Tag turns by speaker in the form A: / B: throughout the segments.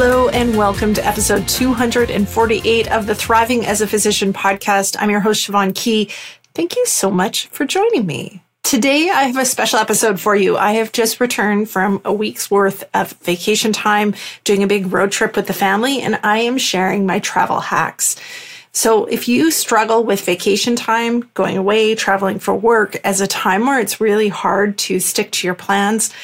A: Hello, and welcome to episode 248 of the Thriving as a Physician podcast. I'm your host, Siobhan Key. Thank you so much for joining me. Today, I have a special episode for you. I have just returned from a week's worth of vacation time, doing a big road trip with the family, and I am sharing my travel hacks. So if you struggle with vacation time, going away, traveling for work as a time where it's really hard to stick to your plans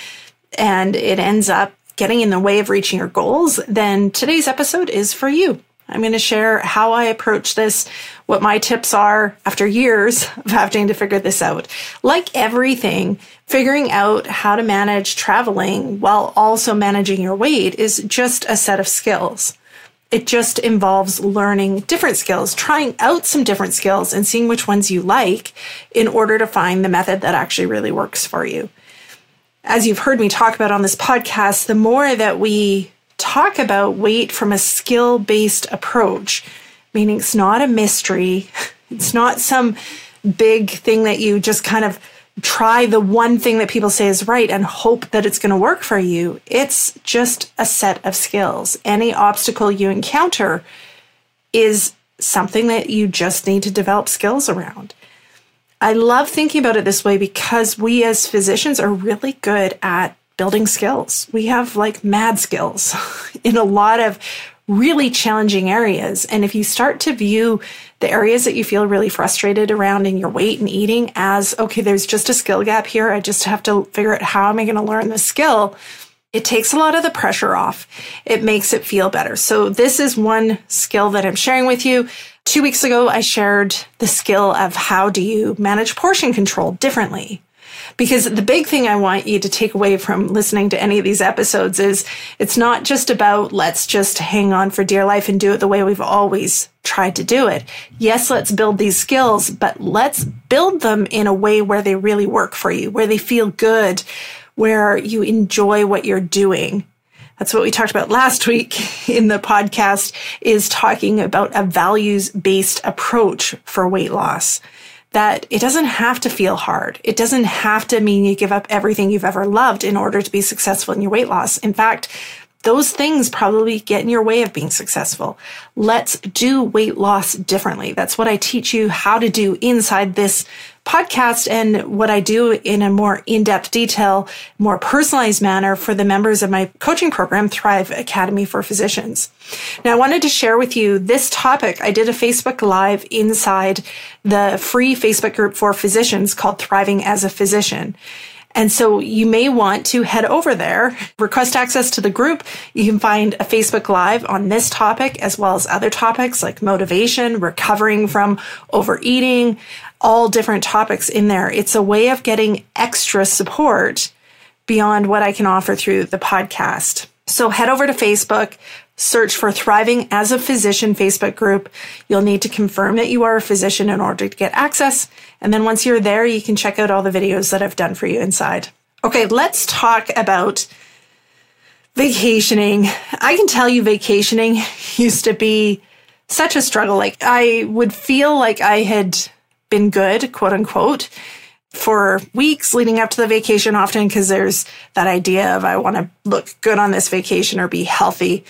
A: and it ends up getting in the way of reaching your goals, then today's episode is for you. I'm going to share how I approach this, what my tips are after years of having to figure this out. Like everything, figuring out how to manage traveling while also managing your weight is just a set of skills. It just involves learning different skills, trying out some different skills and seeing which ones you like in order to find the method that actually really works for you as you've heard me talk about on this podcast, the more that we talk about weight from a skill based approach, meaning it's not a mystery, it's not some big thing that you just kind of try the one thing that people say is right and hope that it's going to work for you. It's just a set of skills. Any obstacle you encounter is something that you just need to develop skills around. I love thinking about it this way because we as physicians are really good at building skills. We have like mad skills in a lot of really challenging areas. And if you start to view the areas that you feel really frustrated around in your weight and eating as, okay, there's just a skill gap here. I just have to figure out how am I going to learn this skill? It takes a lot of the pressure off. It makes it feel better. So this is one skill that I'm sharing with you. Two weeks ago, I shared the skill of how do you manage portion control differently. Because the big thing I want you to take away from listening to any of these episodes is it's not just about let's just hang on for dear life and do it the way we've always tried to do it. Yes, let's build these skills, but let's build them in a way where they really work for you, where they feel good, where you enjoy what you're doing that's what we talked about last week in the podcast is talking about a values based approach for weight loss. That it doesn't have to feel hard. It doesn't have to mean you give up everything you've ever loved in order to be successful in your weight loss. In fact, those things probably get in your way of being successful. Let's do weight loss differently. That's what I teach you how to do inside this podcast and what I do in a more in-depth detail, more personalized manner for the members of my coaching program, Thrive Academy for Physicians. Now, I wanted to share with you this topic. I did a Facebook Live inside the free Facebook group for physicians called Thriving as a Physician. And so you may want to head over there, request access to the group. You can find a Facebook Live on this topic as well as other topics like motivation, recovering from overeating, all different topics in there. It's a way of getting extra support beyond what I can offer through the podcast. So head over to Facebook, search for Thriving as a Physician Facebook group. You'll need to confirm that you are a physician in order to get access. And then once you're there, you can check out all the videos that I've done for you inside. Okay, let's talk about vacationing. I can tell you vacationing used to be such a struggle. Like I would feel like I had been good, quote unquote, for weeks leading up to the vacation often because there's that idea of I want to look good on this vacation or be healthy.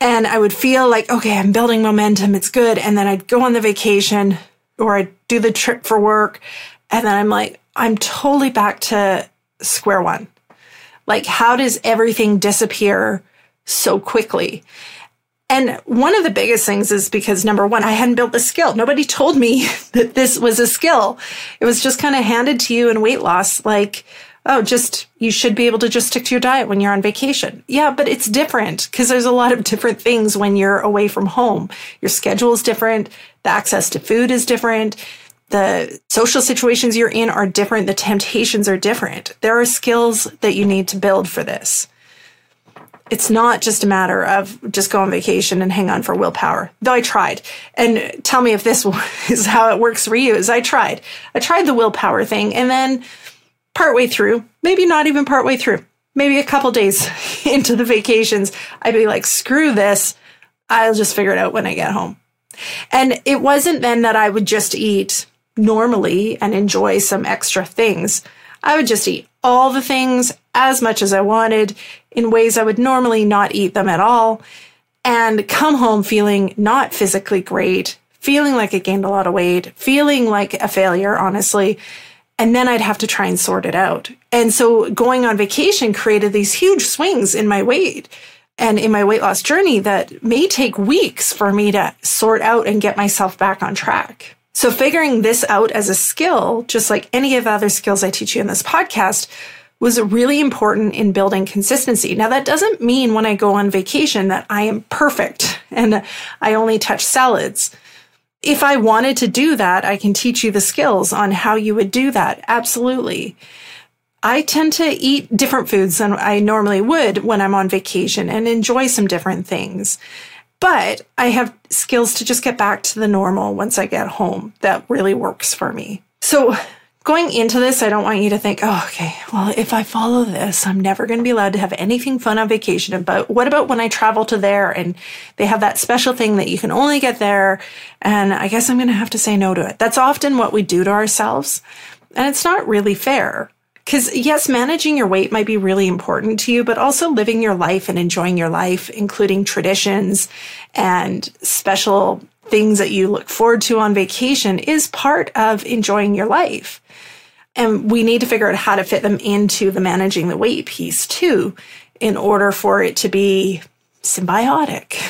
A: And I would feel like, okay, I'm building momentum. It's good. And then I'd go on the vacation or I'd do the trip for work. And then I'm like, I'm totally back to square one. Like, how does everything disappear so quickly? And one of the biggest things is because number one, I hadn't built the skill. Nobody told me that this was a skill. It was just kind of handed to you in weight loss. Like, oh, just, you should be able to just stick to your diet when you're on vacation. Yeah, but it's different because there's a lot of different things when you're away from home. Your schedule is different. The access to food is different. The social situations you're in are different. The temptations are different. There are skills that you need to build for this it's not just a matter of just go on vacation and hang on for willpower. Though I tried. And tell me if this is how it works for you is I tried. I tried the willpower thing and then partway through, maybe not even partway through, maybe a couple days into the vacations, I'd be like, screw this. I'll just figure it out when I get home. And it wasn't then that I would just eat normally and enjoy some extra things. I would just eat all the things as much as I wanted in ways I would normally not eat them at all and come home feeling not physically great, feeling like I gained a lot of weight, feeling like a failure, honestly. And then I'd have to try and sort it out. And so going on vacation created these huge swings in my weight and in my weight loss journey that may take weeks for me to sort out and get myself back on track. So figuring this out as a skill, just like any of the other skills I teach you in this podcast, was really important in building consistency. Now, that doesn't mean when I go on vacation that I am perfect and I only touch salads. If I wanted to do that, I can teach you the skills on how you would do that. Absolutely. I tend to eat different foods than I normally would when I'm on vacation and enjoy some different things. But I have skills to just get back to the normal once I get home that really works for me. So going into this, I don't want you to think, oh, okay, well, if I follow this, I'm never going to be allowed to have anything fun on vacation. But what about when I travel to there and they have that special thing that you can only get there? And I guess I'm going to have to say no to it. That's often what we do to ourselves. And it's not really fair. Because yes, managing your weight might be really important to you, but also living your life and enjoying your life, including traditions and special things that you look forward to on vacation is part of enjoying your life. And we need to figure out how to fit them into the managing the weight piece too, in order for it to be symbiotic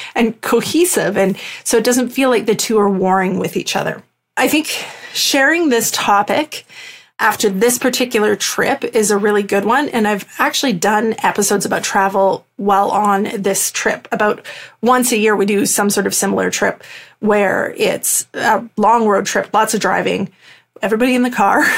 A: and cohesive. And so it doesn't feel like the two are warring with each other. I think sharing this topic after this particular trip is a really good one. And I've actually done episodes about travel while on this trip. About once a year, we do some sort of similar trip where it's a long road trip, lots of driving, everybody in the car.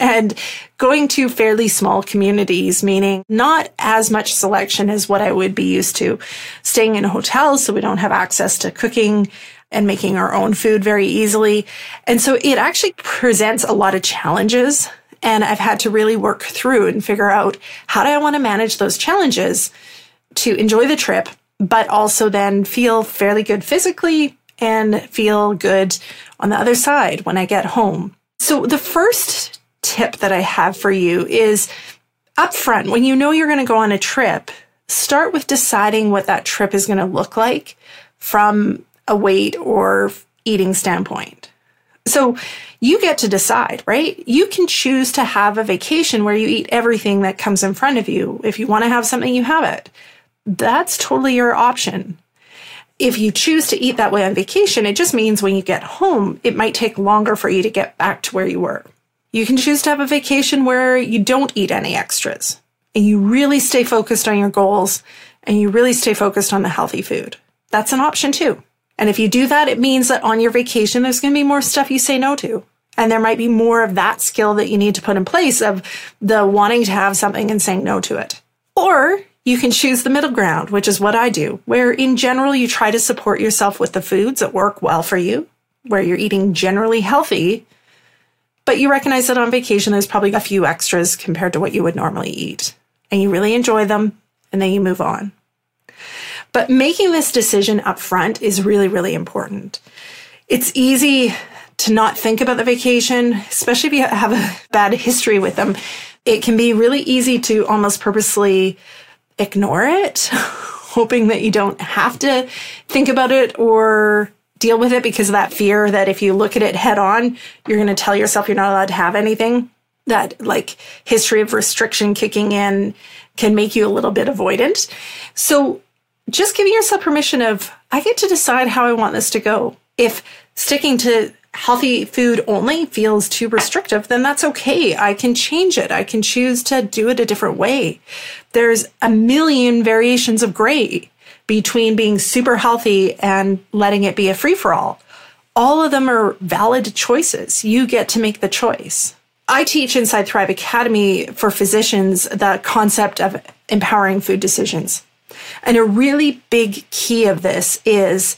A: and going to fairly small communities, meaning not as much selection as what I would be used to. Staying in hotels so we don't have access to cooking and making our own food very easily. And so it actually presents a lot of challenges. And I've had to really work through and figure out how do I want to manage those challenges to enjoy the trip, but also then feel fairly good physically and feel good on the other side when I get home. So the first tip that I have for you is upfront, when you know you're going to go on a trip, start with deciding what that trip is going to look like from a weight or eating standpoint. So you get to decide, right? You can choose to have a vacation where you eat everything that comes in front of you. If you want to have something, you have it. That's totally your option. If you choose to eat that way on vacation, it just means when you get home, it might take longer for you to get back to where you were. You can choose to have a vacation where you don't eat any extras and you really stay focused on your goals and you really stay focused on the healthy food. That's an option too. And if you do that, it means that on your vacation, there's going to be more stuff you say no to. And there might be more of that skill that you need to put in place of the wanting to have something and saying no to it. Or you can choose the middle ground, which is what I do, where in general, you try to support yourself with the foods that work well for you, where you're eating generally healthy, but you recognize that on vacation, there's probably a few extras compared to what you would normally eat. And you really enjoy them, and then you move on. But making this decision up front is really, really important. It's easy to not think about the vacation, especially if you have a bad history with them. It can be really easy to almost purposely ignore it, hoping that you don't have to think about it or deal with it because of that fear that if you look at it head on, you're going to tell yourself you're not allowed to have anything. that like history of restriction kicking in can make you a little bit avoidant. So just giving yourself permission of, I get to decide how I want this to go. If sticking to healthy food only feels too restrictive, then that's okay. I can change it. I can choose to do it a different way. There's a million variations of gray between being super healthy and letting it be a free for all. All of them are valid choices. You get to make the choice. I teach inside Thrive Academy for physicians the concept of empowering food decisions. And a really big key of this is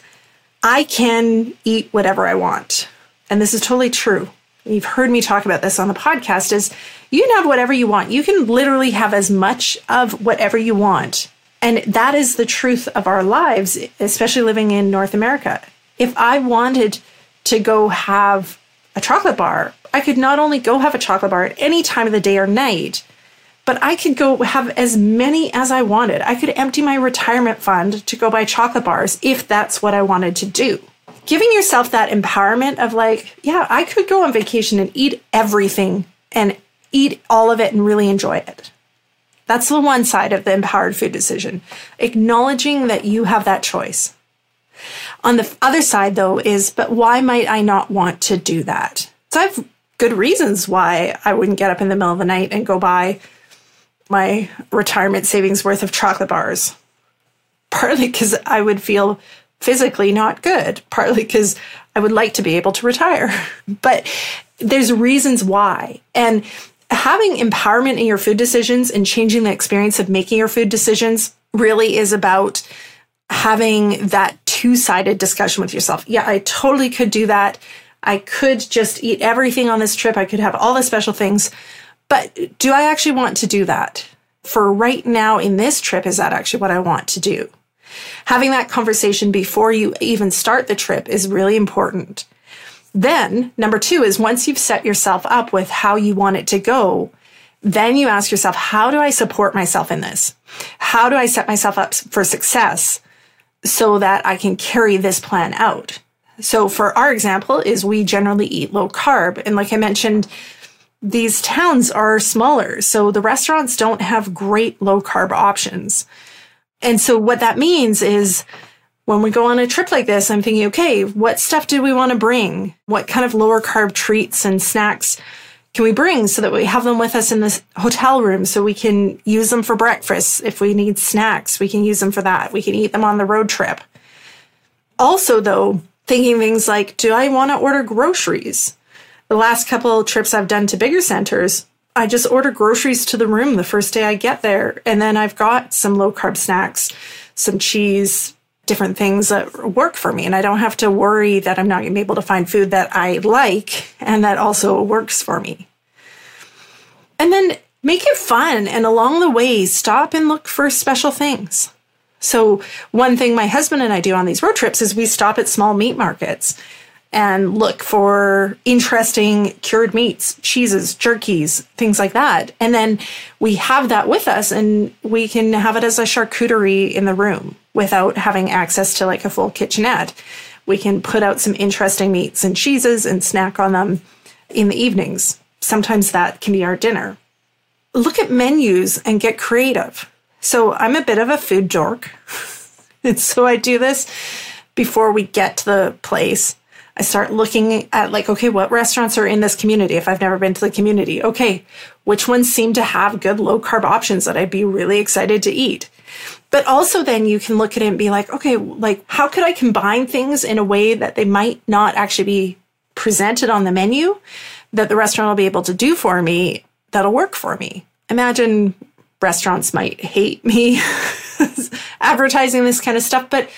A: I can eat whatever I want and this is totally true. You've heard me talk about this on the podcast is you can have whatever you want. You can literally have as much of whatever you want. And that is the truth of our lives, especially living in North America. If I wanted to go have a chocolate bar, I could not only go have a chocolate bar at any time of the day or night, but I could go have as many as I wanted. I could empty my retirement fund to go buy chocolate bars if that's what I wanted to do giving yourself that empowerment of like, yeah, I could go on vacation and eat everything and eat all of it and really enjoy it. That's the one side of the empowered food decision, acknowledging that you have that choice. On the other side, though, is, but why might I not want to do that? So I have good reasons why I wouldn't get up in the middle of the night and go buy my retirement savings worth of chocolate bars. Partly because I would feel physically not good, partly because I would like to be able to retire. But there's reasons why. And having empowerment in your food decisions and changing the experience of making your food decisions really is about having that two sided discussion with yourself. Yeah, I totally could do that. I could just eat everything on this trip. I could have all the special things. But do I actually want to do that? For right now in this trip, is that actually what I want to do? Having that conversation before you even start the trip is really important. Then, number two is once you've set yourself up with how you want it to go, then you ask yourself, how do I support myself in this? How do I set myself up for success so that I can carry this plan out? So for our example is we generally eat low carb. And like I mentioned, these towns are smaller. So the restaurants don't have great low carb options. And so what that means is when we go on a trip like this, I'm thinking, okay, what stuff do we want to bring? What kind of lower carb treats and snacks can we bring so that we have them with us in the hotel room so we can use them for breakfast? If we need snacks, we can use them for that. We can eat them on the road trip. Also, though, thinking things like, do I want to order groceries? The last couple trips I've done to bigger centers, I just order groceries to the room the first day I get there. And then I've got some low carb snacks, some cheese, different things that work for me. And I don't have to worry that I'm not going to be able to find food that I like and that also works for me. And then make it fun. And along the way, stop and look for special things. So, one thing my husband and I do on these road trips is we stop at small meat markets and look for interesting cured meats, cheeses, jerkies, things like that. And then we have that with us and we can have it as a charcuterie in the room without having access to like a full kitchenette. We can put out some interesting meats and cheeses and snack on them in the evenings. Sometimes that can be our dinner. Look at menus and get creative. So I'm a bit of a food dork. and so I do this before we get to the place I start looking at like, okay, what restaurants are in this community if I've never been to the community? Okay, which ones seem to have good low carb options that I'd be really excited to eat? But also then you can look at it and be like, okay, like how could I combine things in a way that they might not actually be presented on the menu that the restaurant will be able to do for me that'll work for me? Imagine restaurants might hate me advertising this kind of stuff, but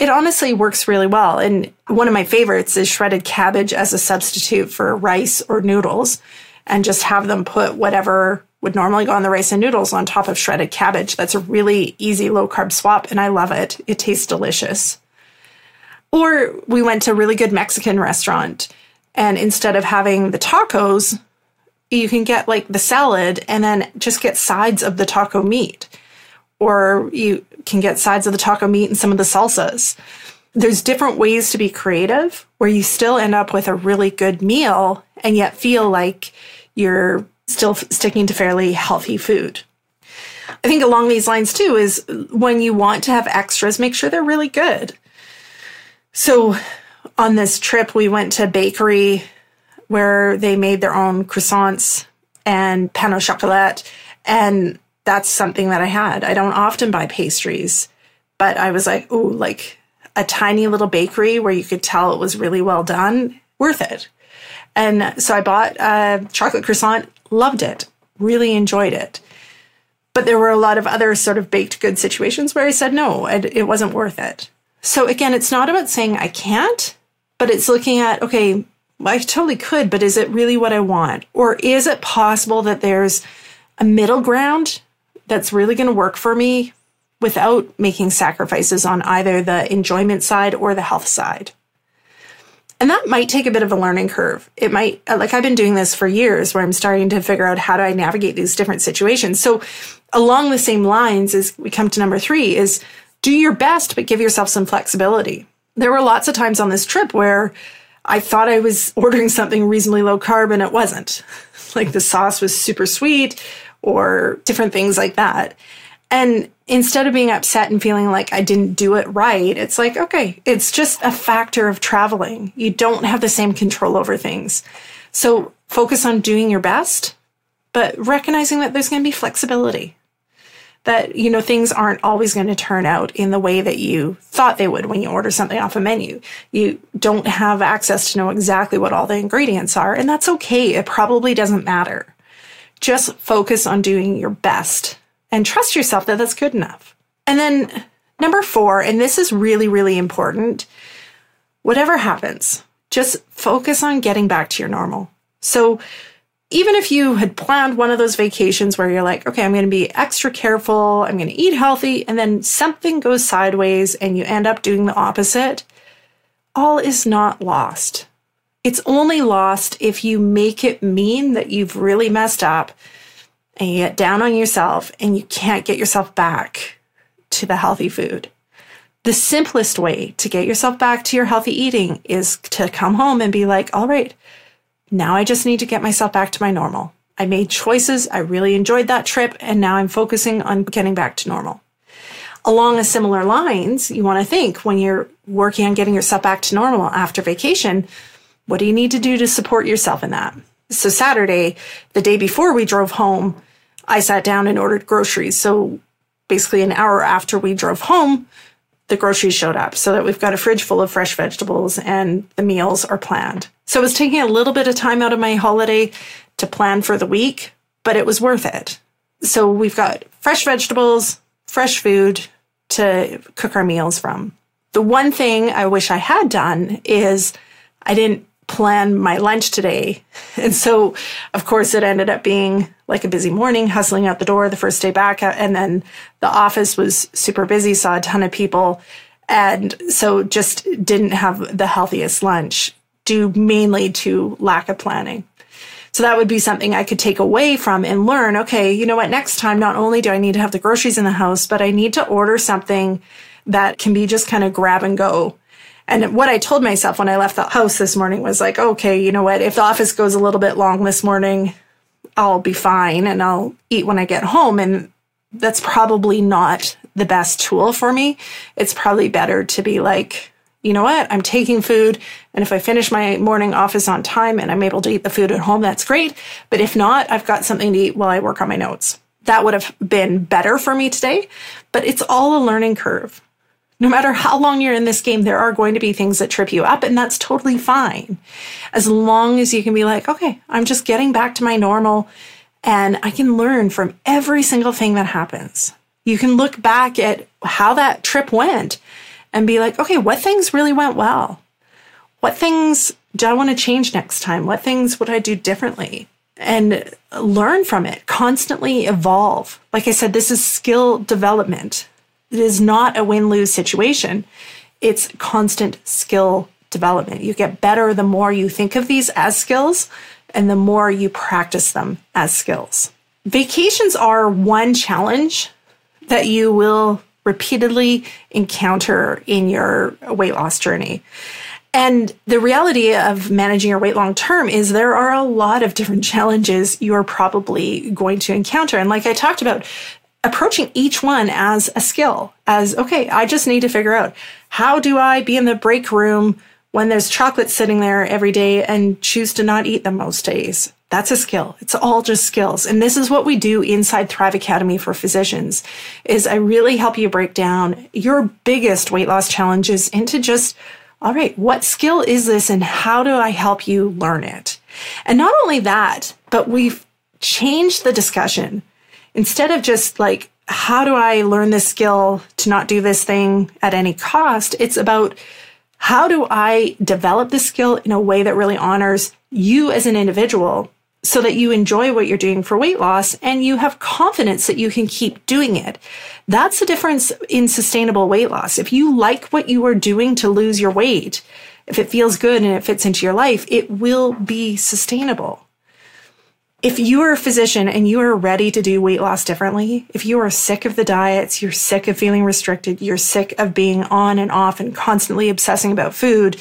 A: it honestly works really well. And one of my favorites is shredded cabbage as a substitute for rice or noodles and just have them put whatever would normally go on the rice and noodles on top of shredded cabbage. That's a really easy low carb swap and I love it. It tastes delicious. Or we went to a really good Mexican restaurant and instead of having the tacos, you can get like the salad and then just get sides of the taco meat or you can get sides of the taco meat and some of the salsas. There's different ways to be creative where you still end up with a really good meal and yet feel like you're still sticking to fairly healthy food. I think along these lines too is when you want to have extras, make sure they're really good. So on this trip, we went to a bakery where they made their own croissants and pain au chocolat. And that's something that I had. I don't often buy pastries, but I was like, oh, like a tiny little bakery where you could tell it was really well done, worth it. And so I bought a chocolate croissant, loved it, really enjoyed it. But there were a lot of other sort of baked good situations where I said, no, it, wasn't worth it. So again, it's not about saying I can't, but it's looking at, okay, I totally could, but is it really what I want? Or is it possible that there's a middle ground that's really going to work for me without making sacrifices on either the enjoyment side or the health side? And that might take a bit of a learning curve. It might, like I've been doing this for years where I'm starting to figure out how do I navigate these different situations. So along the same lines as we come to number three is do your best, but give yourself some flexibility. There were lots of times on this trip where I thought I was ordering something reasonably low carb and it wasn't. Like the sauce was super sweet or different things like that. And instead of being upset and feeling like I didn't do it right, it's like, okay, it's just a factor of traveling. You don't have the same control over things. So focus on doing your best, but recognizing that there's going to be flexibility. That, you know, things aren't always going to turn out in the way that you thought they would when you order something off a menu. You don't have access to know exactly what all the ingredients are, and that's okay. It probably doesn't matter. Just focus on doing your best and trust yourself that that's good enough. And then number four, and this is really, really important whatever happens, just focus on getting back to your normal. So, even if you had planned one of those vacations where you're like, okay, I'm going to be extra careful, I'm going to eat healthy, and then something goes sideways and you end up doing the opposite, all is not lost. It's only lost if you make it mean that you've really messed up and you get down on yourself and you can't get yourself back to the healthy food. The simplest way to get yourself back to your healthy eating is to come home and be like, all right, now I just need to get myself back to my normal. I made choices. I really enjoyed that trip. And now I'm focusing on getting back to normal. Along a similar lines, you want to think when you're working on getting yourself back to normal after vacation, what do you need to do to support yourself in that? So Saturday, the day before we drove home, I sat down and ordered groceries. So basically, an hour after we drove home, the groceries showed up so that we've got a fridge full of fresh vegetables and the meals are planned. So it was taking a little bit of time out of my holiday to plan for the week, but it was worth it. So we've got fresh vegetables, fresh food to cook our meals from. The one thing I wish I had done is I didn't plan my lunch today. And so, of course, it ended up being like a busy morning, hustling out the door the first day back. Uh, and then the office was super busy, saw a ton of people. And so just didn't have the healthiest lunch due mainly to lack of planning. So that would be something I could take away from and learn. Okay, you know what? Next time, not only do I need to have the groceries in the house, but I need to order something that can be just kind of grab and go and what I told myself when I left the house this morning was like, okay, you know what? If the office goes a little bit long this morning, I'll be fine and I'll eat when I get home. And that's probably not the best tool for me. It's probably better to be like, you know what? I'm taking food. And if I finish my morning office on time and I'm able to eat the food at home, that's great. But if not, I've got something to eat while I work on my notes. That would have been better for me today, but it's all a learning curve no matter how long you're in this game, there are going to be things that trip you up, and that's totally fine. As long as you can be like, okay, I'm just getting back to my normal, and I can learn from every single thing that happens. You can look back at how that trip went and be like, okay, what things really went well? What things do I want to change next time? What things would I do differently? And learn from it, constantly evolve. Like I said, this is skill development. It is not a win lose situation. It's constant skill development. You get better the more you think of these as skills and the more you practice them as skills. Vacations are one challenge that you will repeatedly encounter in your weight loss journey. And the reality of managing your weight long term is there are a lot of different challenges you are probably going to encounter. And like I talked about, approaching each one as a skill, as okay, I just need to figure out how do I be in the break room when there's chocolate sitting there every day and choose to not eat them most days. That's a skill. It's all just skills. And this is what we do inside Thrive Academy for physicians is I really help you break down your biggest weight loss challenges into just all right, what skill is this and how do I help you learn it? And not only that, but we've changed the discussion. Instead of just like, how do I learn this skill to not do this thing at any cost? It's about how do I develop this skill in a way that really honors you as an individual so that you enjoy what you're doing for weight loss and you have confidence that you can keep doing it. That's the difference in sustainable weight loss. If you like what you are doing to lose your weight, if it feels good and it fits into your life, it will be sustainable. If you are a physician and you are ready to do weight loss differently, if you are sick of the diets, you're sick of feeling restricted, you're sick of being on and off and constantly obsessing about food,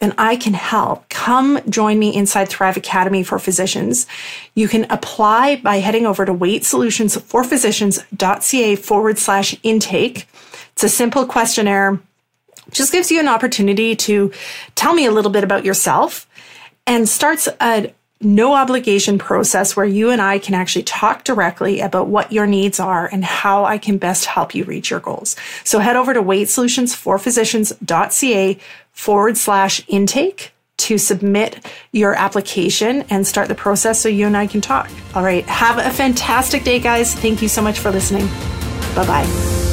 A: then I can help. Come join me inside Thrive Academy for Physicians. You can apply by heading over to weightsolutionsforphysicians.ca forward slash intake. It's a simple questionnaire. Just gives you an opportunity to tell me a little bit about yourself and starts a no obligation process where you and I can actually talk directly about what your needs are and how I can best help you reach your goals. So head over to weightsolutionsforphysicians.ca forward slash intake to submit your application and start the process so you and I can talk. All right. Have a fantastic day, guys. Thank you so much for listening. Bye bye.